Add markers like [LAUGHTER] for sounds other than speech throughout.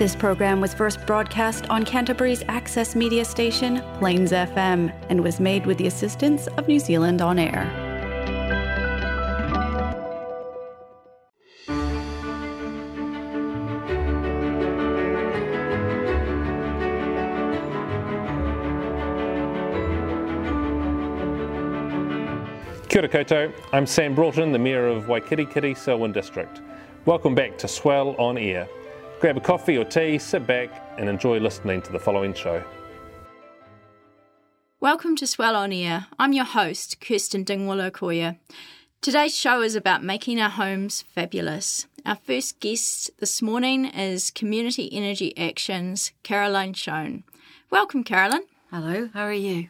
This program was first broadcast on Canterbury's access media station, Plains FM, and was made with the assistance of New Zealand On Air. Kia koutou, I'm Sam Broughton, the Mayor of Waikirikiri, Selwyn District. Welcome back to Swell on Air. Grab a coffee or tea, sit back, and enjoy listening to the following show. Welcome to Swell on Air. I'm your host, Kirsten Dingwallow Koya. Today's show is about making our homes fabulous. Our first guest this morning is Community Energy Action's Caroline Shone. Welcome, Caroline. Hello, how are you?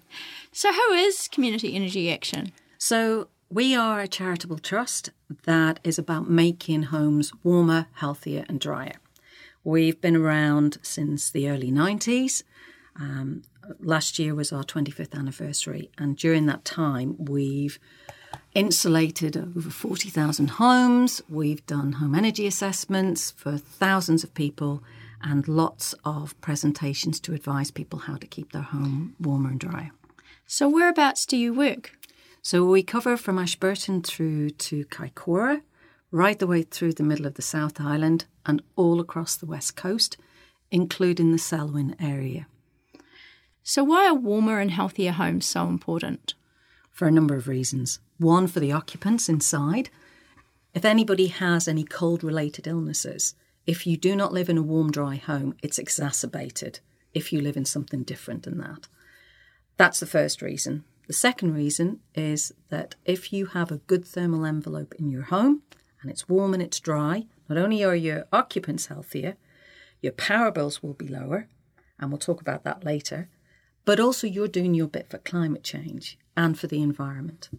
So, who is Community Energy Action? So, we are a charitable trust that is about making homes warmer, healthier, and drier. We've been around since the early 90s. Um, last year was our 25th anniversary, and during that time, we've insulated over 40,000 homes. We've done home energy assessments for thousands of people and lots of presentations to advise people how to keep their home warmer and drier. So, whereabouts do you work? So we cover from Ashburton through to Kaikoura, right the way through the middle of the South Island and all across the west coast, including the Selwyn area. So, why are warmer and healthier homes so important? For a number of reasons. One, for the occupants inside. If anybody has any cold related illnesses, if you do not live in a warm, dry home, it's exacerbated if you live in something different than that. That's the first reason. The second reason is that if you have a good thermal envelope in your home and it's warm and it's dry, not only are your occupants healthier, your power bills will be lower, and we'll talk about that later, but also you're doing your bit for climate change and for the environment.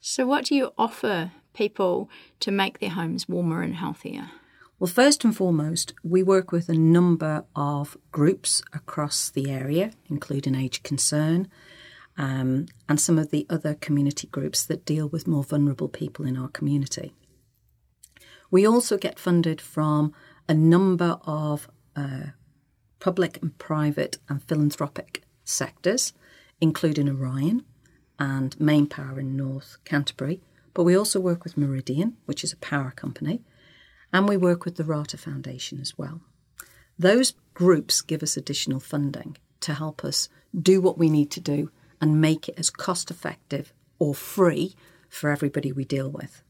So, what do you offer people to make their homes warmer and healthier? Well, first and foremost, we work with a number of groups across the area, including Age Concern, um, and some of the other community groups that deal with more vulnerable people in our community. We also get funded from a number of uh, public and private and philanthropic sectors, including Orion and MainPower in North Canterbury. But we also work with Meridian, which is a power company, and we work with the Rata Foundation as well. Those groups give us additional funding to help us do what we need to do and make it as cost effective or free for everybody we deal with.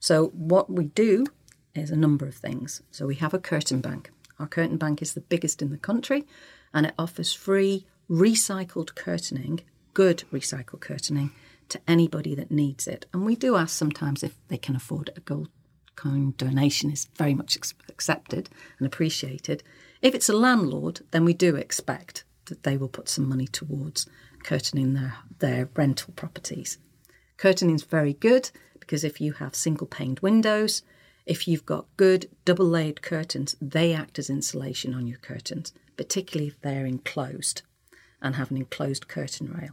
So, what we do is a number of things. So, we have a curtain bank. Our curtain bank is the biggest in the country and it offers free recycled curtaining, good recycled curtaining, to anybody that needs it. And we do ask sometimes if they can afford it. A gold coin donation is very much accepted and appreciated. If it's a landlord, then we do expect that they will put some money towards curtaining their, their rental properties. Curtaining is very good because if you have single paned windows, if you've got good double layered curtains, they act as insulation on your curtains, particularly if they're enclosed and have an enclosed curtain rail.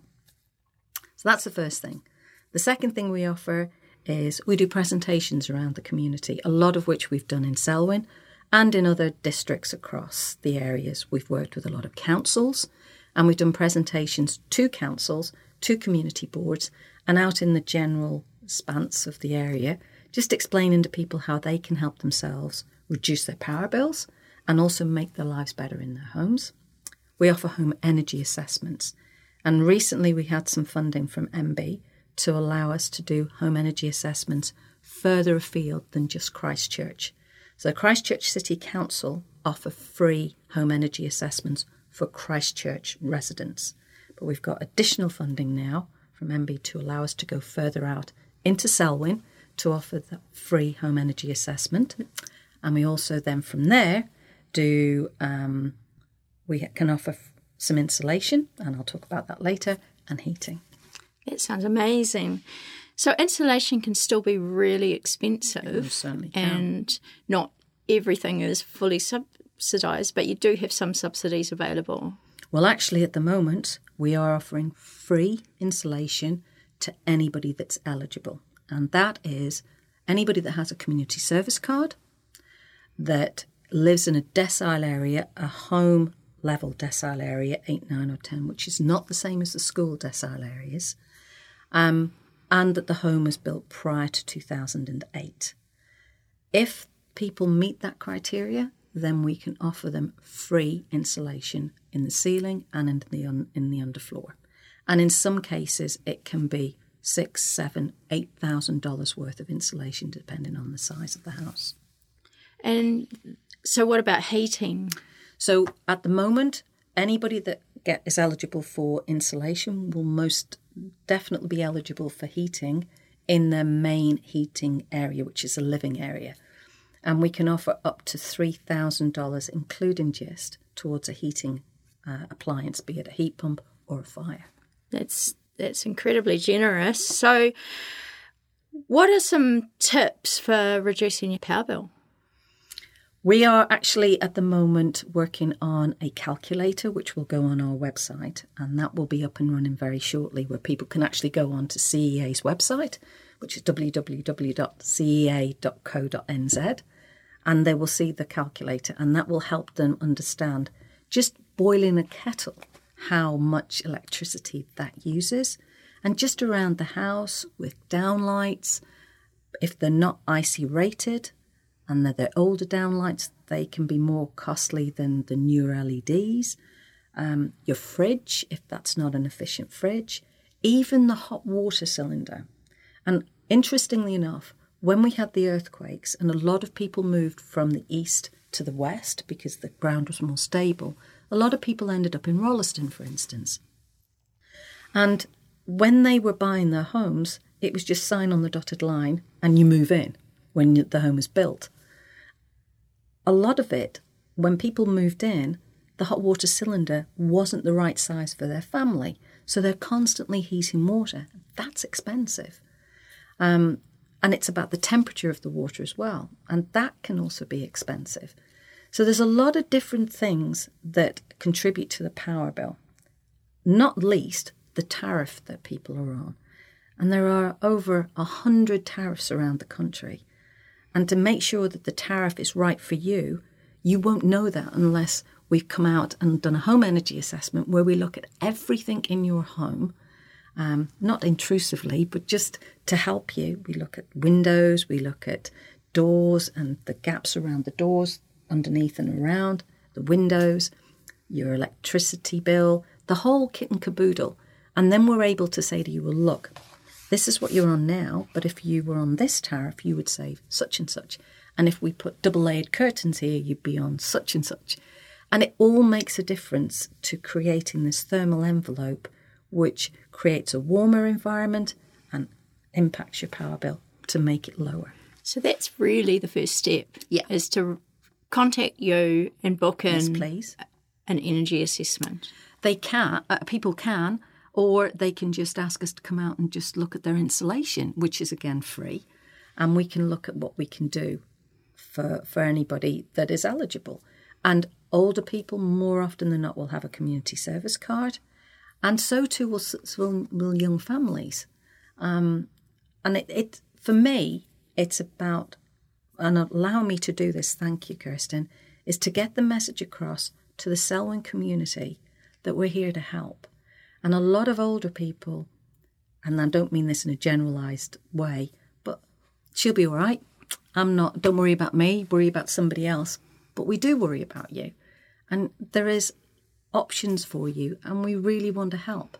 So that's the first thing. The second thing we offer is we do presentations around the community, a lot of which we've done in Selwyn and in other districts across the areas. We've worked with a lot of councils and we've done presentations to councils, to community boards, and out in the general spans of the area, just explaining to people how they can help themselves reduce their power bills and also make their lives better in their homes. We offer home energy assessments, and recently we had some funding from MB to allow us to do home energy assessments further afield than just Christchurch. So, Christchurch City Council offer free home energy assessments for Christchurch residents. But we've got additional funding now from MB to allow us to go further out into Selwyn to offer the free home energy assessment. And we also then from there do, um, we can offer some insulation, and I'll talk about that later, and heating. It sounds amazing. So insulation can still be really expensive, and not everything is fully subsidised, but you do have some subsidies available. Well, actually, at the moment, we are offering free insulation to anybody that's eligible, and that is anybody that has a community service card, that lives in a decile area, a home level decile area, 8, 9, or 10, which is not the same as the school decile areas, um, and that the home was built prior to 2008. If people meet that criteria, then we can offer them free insulation in the ceiling and in the un- in the underfloor. And in some cases, it can be six, seven, eight thousand dollars worth of insulation, depending on the size of the house. And so, what about heating? So, at the moment, anybody that get is eligible for insulation will most definitely be eligible for heating in their main heating area, which is a living area. And we can offer up to $3,000, including GST, towards a heating uh, appliance, be it a heat pump or a fire. That's that's incredibly generous. So, what are some tips for reducing your power bill? We are actually at the moment working on a calculator which will go on our website, and that will be up and running very shortly, where people can actually go on to CEA's website, which is www.cea.co.nz, and they will see the calculator, and that will help them understand just boiling a kettle how much electricity that uses, and just around the house with downlights, if they're not ICE rated and they're older downlights, they can be more costly than the newer LEDs. Um, your fridge, if that's not an efficient fridge, even the hot water cylinder. And interestingly enough, when we had the earthquakes and a lot of people moved from the east to the west because the ground was more stable, a lot of people ended up in Rolleston, for instance. And when they were buying their homes, it was just sign on the dotted line and you move in when the home is built a lot of it, when people moved in, the hot water cylinder wasn't the right size for their family. So they're constantly heating water. That's expensive. Um, and it's about the temperature of the water as well. And that can also be expensive. So there's a lot of different things that contribute to the power bill, not least the tariff that people are on. And there are over a hundred tariffs around the country. And to make sure that the tariff is right for you, you won't know that unless we've come out and done a home energy assessment where we look at everything in your home, um, not intrusively, but just to help you. We look at windows, we look at doors and the gaps around the doors, underneath and around, the windows, your electricity bill, the whole kit and caboodle. And then we're able to say to you, well, look, this is what you're on now, but if you were on this tariff, you would save such and such. And if we put double layered curtains here, you'd be on such and such. And it all makes a difference to creating this thermal envelope, which creates a warmer environment and impacts your power bill to make it lower. So that's really the first step. Yeah. Is to contact you and book in Yes, please. an energy assessment. They can, uh, people can, or they can just ask us to come out and just look at their insulation, which is again free, and we can look at what we can do for for anybody that is eligible. And older people, more often than not, will have a community service card, and so too will will, will young families. Um, and it, it for me, it's about and allow me to do this. Thank you, Kirsten. Is to get the message across to the Selwyn community that we're here to help and a lot of older people, and I don't mean this in a generalized way, but she'll be all right. I'm not, don't worry about me, worry about somebody else. But we do worry about you. And there is options for you, and we really want to help.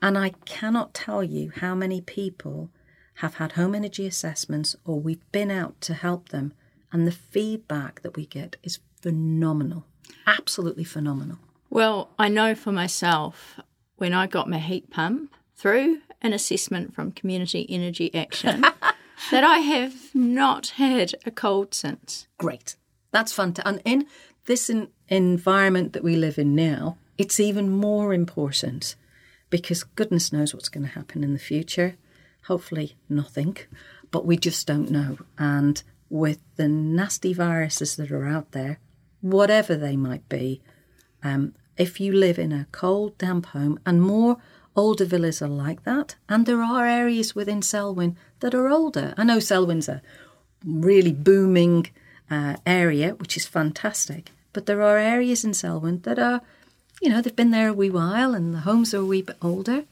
And I cannot tell you how many people have had home energy assessments or we've been out to help them, and the feedback that we get is phenomenal. Absolutely phenomenal. Well, I know for myself, when I got my heat pump through an assessment from Community Energy Action [LAUGHS] that I have not had a cold since. Great. That's fantastic. And in this in- environment that we live in now, it's even more important because goodness knows what's going to happen in the future. Hopefully, nothing, but we just don't know. And with the nasty viruses that are out there, whatever they might be, um, if you live in a cold, damp home, and more older villas are like that, and there are areas within Selwyn that are older. I know Selwyn's a really booming uh, area, which is fantastic. But there are areas in Selwyn that are, you know, they've been there a wee while and the homes are a wee bit older.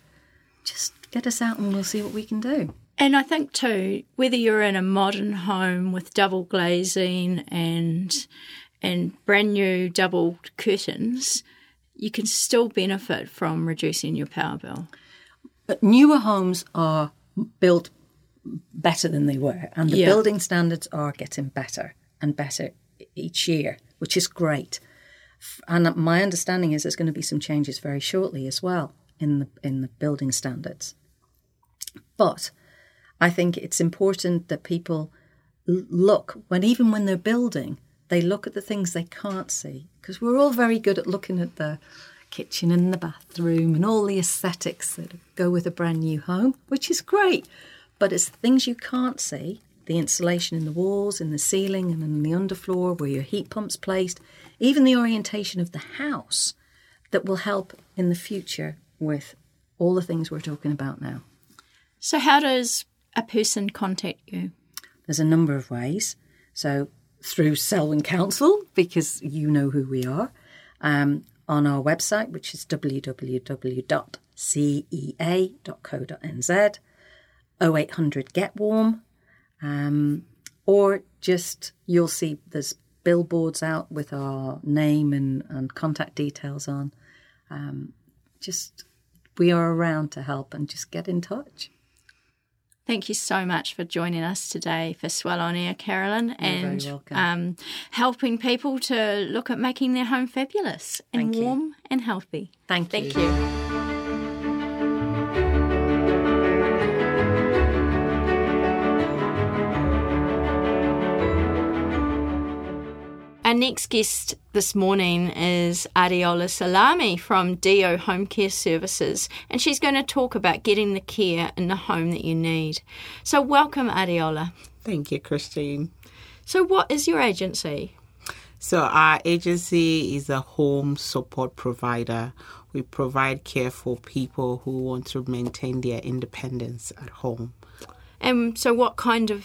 Just get us out and we'll see what we can do. And I think too, whether you're in a modern home with double glazing and and brand new double curtains, you can still benefit from reducing your power bill. But newer homes are built better than they were, and the Yeah. building standards are getting better and better each year, which is great. And my understanding is there's going to be some changes very shortly as well in the in the building standards. But I think it's important that people look when even when they're building, they look at the things they can't see because we're all very good at looking at the kitchen and the bathroom and all the aesthetics that go with a brand new home, which is great. But it's things you can't see the insulation in the walls, in the ceiling, and in the underfloor where your heat pump's placed, even the orientation of the house that will help in the future with all the things we're talking about now. So, how does a person contact you? There's a number of ways. So through Selwyn Council, because you know who we are, um, on our website, which is www.cea.co.nz, 0800 Get Warm, um, or just you'll see there's billboards out with our name and, and contact details on. Um, just we are around to help and just get in touch. Thank you so much for joining us today for Swell on Air, Carolyn, very and um, helping people to look at making their home fabulous and Thank you. warm and healthy. Thank, Thank you. you. Our next guest this morning is Adeola Salami from Deo Home Care Services, and she's going to talk about getting the care in the home that you need. So, welcome, Adeola. Thank you, Christine. So, what is your agency? So, our agency is a home support provider. We provide care for people who want to maintain their independence at home. And so, what kind of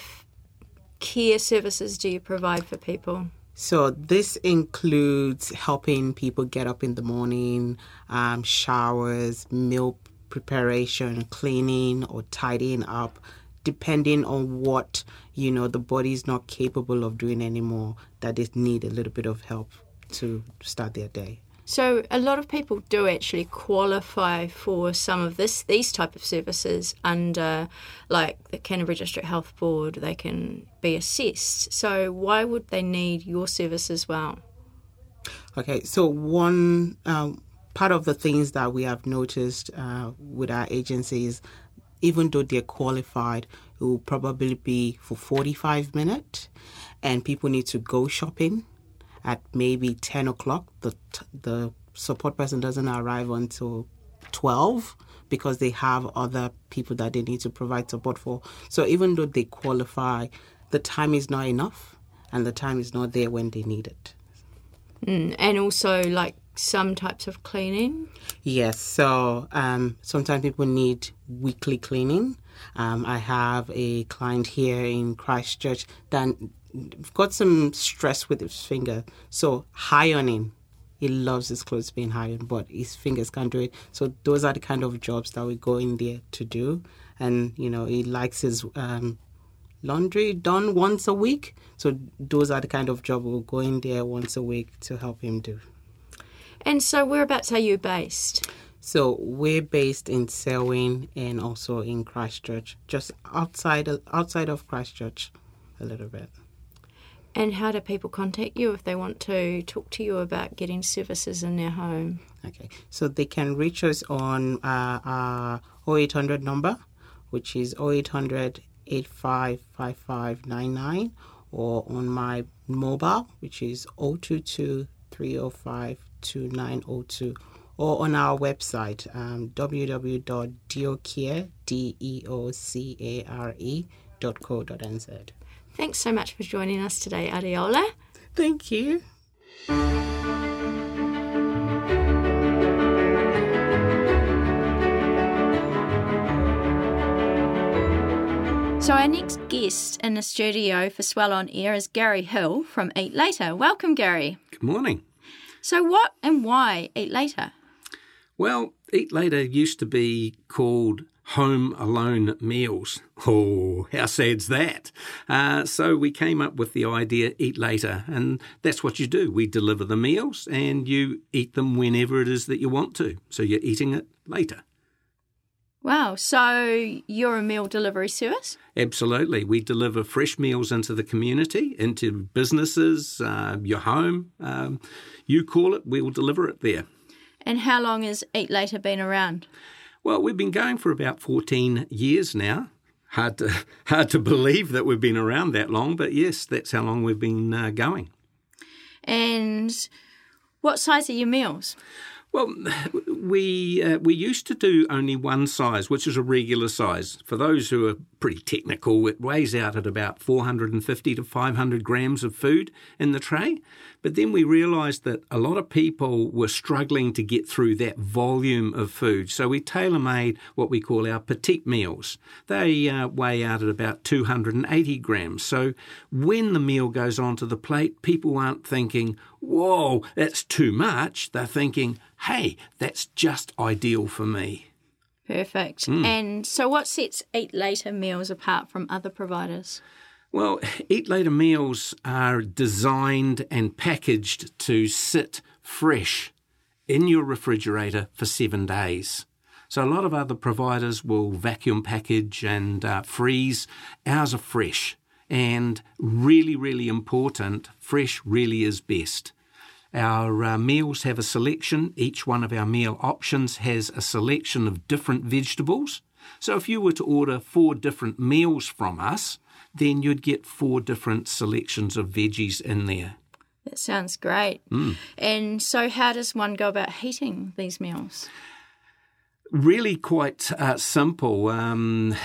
care services do you provide for people? So, this includes helping people get up in the morning, um, showers, meal preparation, cleaning, or tidying up, depending on what you know the body is not capable of doing anymore. That they need a little bit of help to start their day. So a lot of people do actually qualify for some of this these type of services under like the Canterbury District Health Board. They can be assessed. So why would they need your service as well? Okay, so one um, part of the things that we have noticed uh, with our agencies, even though they're qualified, it will probably be for 45 minutes, and people need to go shopping at maybe 10 o'clock. The, the support person doesn't arrive until 12 because they have other people that they need to provide support for. So even though they qualify, the time is not enough, and the time is not there when they need it. Mm, and also like some types of cleaning. Yes, so um, sometimes people need weekly cleaning. Um, I have a client here in Christchurch that got some stress with his finger, so high on him. He loves his clothes being high on, but his fingers can't do it. So those are the kind of jobs that we go in there to do. And you know, he likes his um, laundry done once a week. So those are the kind of job we'll go in there once a week to help him do. And so whereabouts are you based? So we're based in Selwyn and also in Christchurch, just outside outside of Christchurch, a little bit. And how do people contact you if they want to talk to you about getting services in their home? Okay, so they can reach us on uh, our 0800 number, which is 0800 855599, or on my mobile, which is 022 305 2902, or on our website, um, www.deocare, D-E-O-C-A-R-E dot co dot nz. Thanks so much for joining us today, Adeola. Thank you. So, our next guest in the studio for Swell on Air is Gary Hill from Eat Later. Welcome, Gary. Good morning. So, what and why Eat Later? Well, Eat Later used to be called Home Alone Meals. Oh, how sad's that? Uh, so we came up with the idea Eat Later, and that's what you do. We deliver the meals and you eat them whenever it is that you want to. So you're eating it later. Wow, so you're a meal delivery service? Absolutely. We deliver fresh meals into the community, into businesses, uh, your home. Um, you call it, we will deliver it there. And how long has Eat Later been around? Well, we've been going for about 14 years now. Hard to, [LAUGHS] hard to believe that we've been around that long, but yes, that's how long we've been uh, going. And what size are your meals? Well, [SIGHS] we uh, we used to do only one size, which is a regular size. For those who are pretty technical, it weighs out at about 450 to 500 grams of food in the tray. But then we realised that a lot of people were struggling to get through that volume of food, so we tailor-made what we call our petite meals. They uh, weigh out at about 280 grams. So when the meal goes onto the plate, people aren't thinking, "Whoa, that's too much." They're thinking hey, that's just ideal for me. Perfect. Mm. And so, what sets Eat Later meals apart from other providers? Well, [LAUGHS] Eat Later meals are designed and packaged to sit fresh in your refrigerator for seven days. So, a lot of other providers will vacuum package and uh, freeze. Ours are fresh and really, really important. Fresh really is best. Our uh, meals have a selection. Each one of our meal options has a selection of different vegetables. So if you were to order four different meals from us, then you'd get four different selections of veggies in there. That sounds great. Mm. And so, how does one go about heating these meals? Really, quite uh, simple. Um,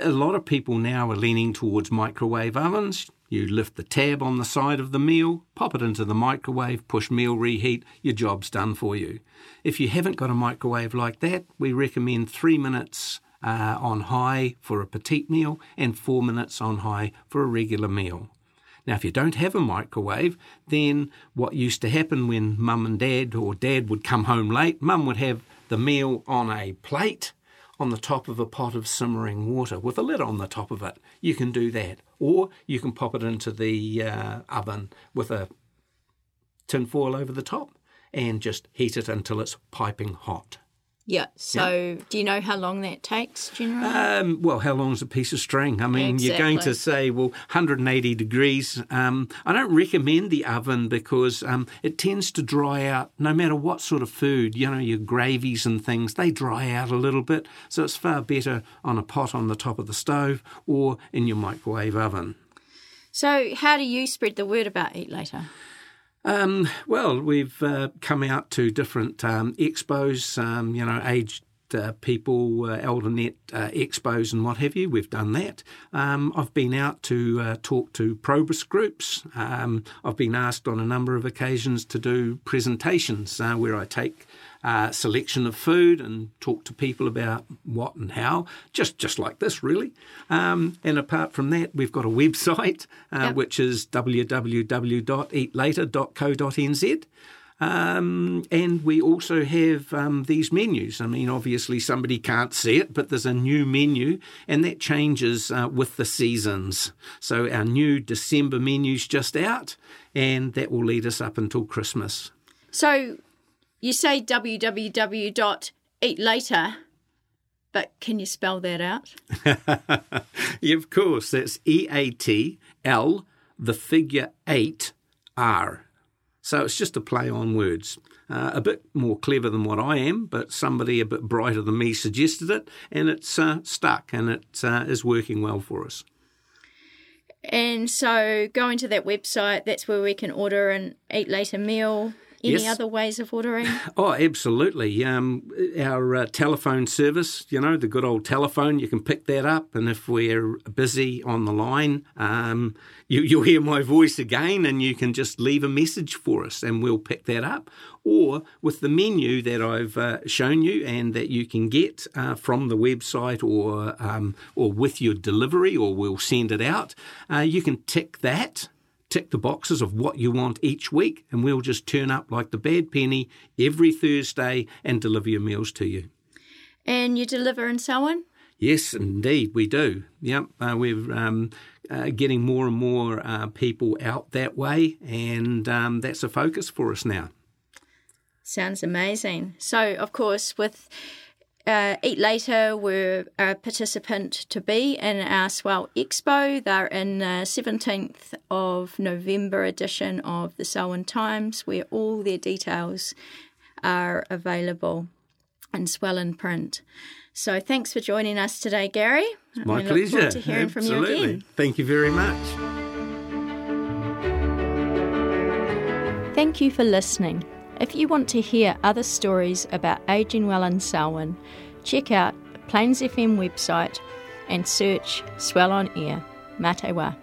a lot of people now are leaning towards microwave ovens. You lift the tab on the side of the meal, pop it into the microwave, push meal reheat, your job's done for you. If you haven't got a microwave like that, we recommend three minutes uh, on high for a petite meal and four minutes on high for a regular meal. Now, if you don't have a microwave, then what used to happen when mum and dad or dad would come home late, mum would have the meal on a plate on the top of a pot of simmering water with a lid on the top of it. You can do that. Or you can pop it into the uh, oven with a tin foil over the top and just heat it until it's piping hot. Yeah. So, yeah. do you know how long that takes generally? Um, well, how long is a piece of string? I mean, exactly. you're going to say, well, 180 degrees. Um, I don't recommend the oven because um, it tends to dry out no matter what sort of food. You know, your gravies and things, they dry out a little bit. So, it's far better on a pot on the top of the stove or in your microwave oven. So, how do you spread the word about Eat Later? Um, well, we've uh, come out to different um, expos, um, you know, aged uh, people, uh, ElderNet uh, expos and what have you. We've done that. Um, I've been out to uh, talk to Probus groups. Um, I've been asked on a number of occasions to do presentations uh, where I take uh, selection of food and talk to people about what and how, just just like this, really. Um, and apart from that, we've got a website uh, yep. which is www.eatlater.co.nz. Um, and we also have um, these menus. I mean, obviously, somebody can't see it, but there's a new menu, and that changes uh, with the seasons. So, our new December menu's just out, and that will lead us up until Christmas. So, you say www.eatlater, but can you spell that out? [LAUGHS] yeah, of course. That's E A T L, the figure 8 R. So it's just a play on words. Uh, a bit more clever than what I am, but somebody a bit brighter than me suggested it, and it's uh, stuck and it uh, is working well for us. And so going to that website, that's where we can order an eat later meal Any Yes. other ways of ordering? [LAUGHS] Oh, absolutely. Um, our uh, telephone service, you know, the good old telephone, you can pick that up. And if we're busy on the line, um, you, you'll hear my voice again and you can just leave a message for us and we'll pick that up. Or with the menu that I've uh, shown you and that you can get uh, from the website or, um, or with your delivery, or we'll send it out, uh, you can tick that tick the boxes of what you want each week, and we'll just turn up like the bad penny every Thursday and deliver your meals to you. and you deliver in Selwyn? Yes, indeed, we do. Yep, uh, we're um, uh, getting more and more uh, people out that way, and um, that's a focus for us now. Sounds amazing. So, of course, with uh, Eat Later, we're a participant to be in our Swell Expo. They're in the 17th of November edition of the Selwyn Times, where all their details are available in Swell in print. So, thanks for joining us today, Gary. My we look pleasure. forward to hearing from you Absolutely. again. Thank you very much. Thank you for listening. If you want to hear other stories about aging well in Selwyn, check out Plains FM website and search Swell on Air. Matewa.